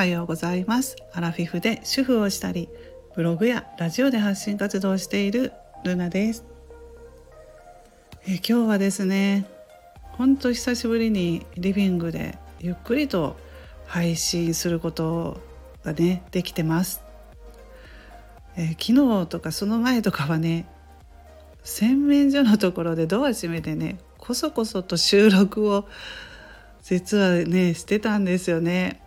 はようございます。アラフィフで主婦をしたりブログやラジオで発信活動をしているルナです。え今日はですねほんと久しぶりにリビングでゆっくりと配信することがねできてます、え昨日とかその前とかはね洗面所のところでドア閉めてねこそこそと収録を実はねしてたんですよね。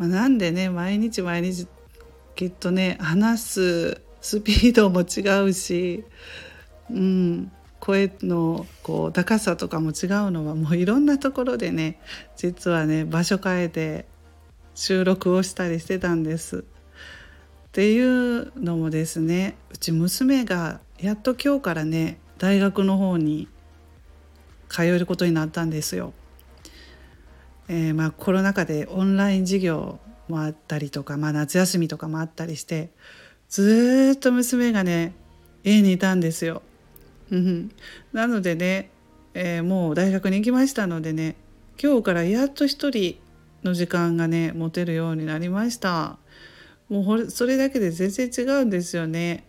まあ、なんでね毎日毎日きっとね話すスピードも違うし、うん、声のこう高さとかも違うのはもういろんなところでね実はね場所変えて収録をしたりしてたんです。っていうのもですねうち娘がやっと今日からね大学の方に通えることになったんですよ。えー、まあコロナ禍でオンライン授業もあったりとか、まあ、夏休みとかもあったりしてずっと娘がね家にいたんですよ。なのでね、えー、もう大学に行きましたのでね今日からやっと一人の時間がね持てるようになりました。もうそれだけで全然違うんですよね。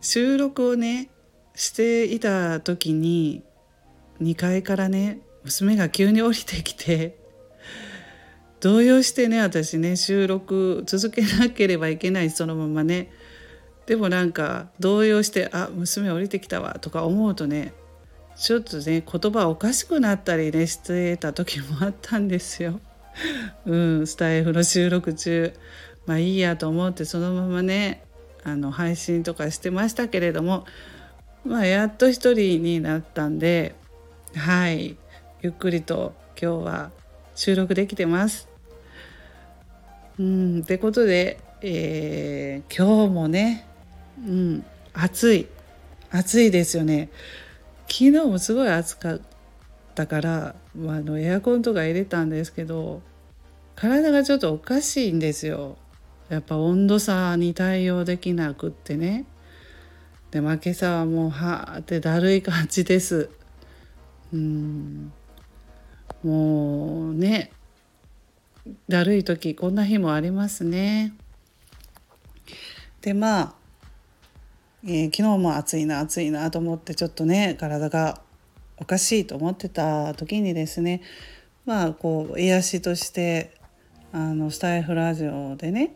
収録をねしていた時に2階からね娘が急に降りてきて動揺してね私ね収録続けなければいけないそのままね。でもなんか動揺してあ娘降りてきたわとか思うとねちょっとね言葉おかしくなったりねしてた時もあったんですよ。うん、スタイフの収録中。まあいいやと思ってそのままねあの配信とかしてましたけれどもまあやっと一人になったんではい。ゆっくりと今日は収録できてます。うんってことで、えー、今日もね、うん、暑い暑いですよね。昨日もすごい暑かったから、まあ、あのエアコンとか入れたんですけど体がちょっとおかしいんですよ。やっぱ温度差に対応できなくってね。で、まあ、今朝はもうはーってだるい感じです。うんもうねだるい時こんな日もありますね。でまあ、えー、昨日も暑いな暑いなと思ってちょっとね体がおかしいと思ってた時にですねまあこう癒しとしてあのスタイフラジオでね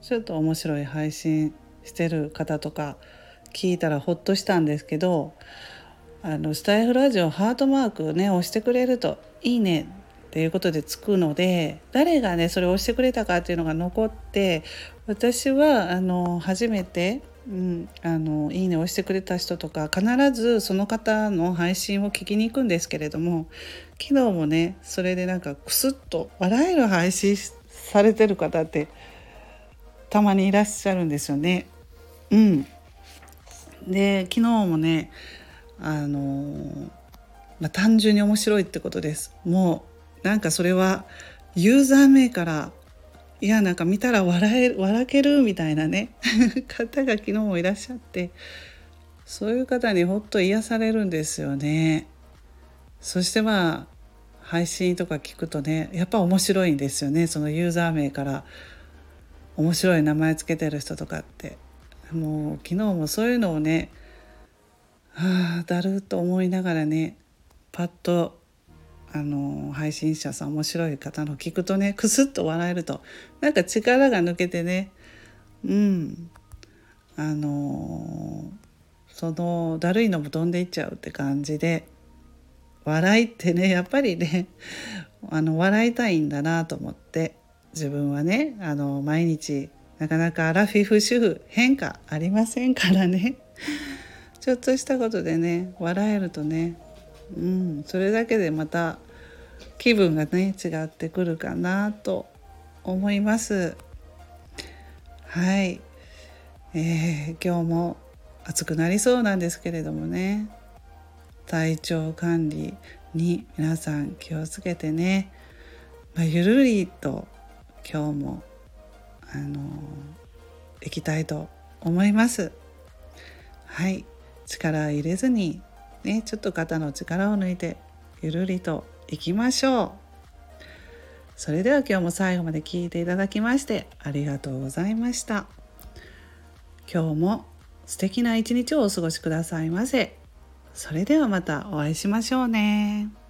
ちょっと面白い配信してる方とか聞いたらほっとしたんですけどあのスタイフラジオハートマークね押してくれるといいねっていうことでつくので誰がねそれを押してくれたかっていうのが残って私はあの初めて、うん、あのいいね押してくれた人とか必ずその方の配信を聞きに行くんですけれども昨日もねそれでなんかクスッと笑える配信されてる方ってたまにいらっしゃるんですよね。うん、で昨日もねあのまあ、単純に面白いってことです。もうなんかそれはユーザー名からいやなんか見たら笑える笑けるみたいなね 方が昨日もいらっしゃってそういう方にほっと癒されるんですよね。そしてまあ配信とか聞くとねやっぱ面白いんですよね。そのユーザー名から面白い名前つけてる人とかって。もう昨日もそういうのをねはあだると思いながらねパッとあの配信者さん面白い方の聞くとねクスッと笑えるとなんか力が抜けてねうん。あのそのだるいのも飛んでいっちゃうって感じで笑いってねやっぱりねあの笑いたいんだなと思って自分はねあの毎日なかなかアラフィフ主婦変化ありませんからね。ちょっとしたことでね笑えるとねうんそれだけでまた気分がね違ってくるかなと思います。はい、えー、今日も暑くなりそうなんですけれどもね。体調管理に皆さん気をつけてね、まあ、ゆるりと今日もあの行きたいと思います。はい。力入れずにねちょっと肩の力を抜いてゆるりといきましょう。それでは今日も最後まで聞いていただきましてありがとうございました。今日も素敵な一日をお過ごしくださいませ。それではまたお会いしましょうね。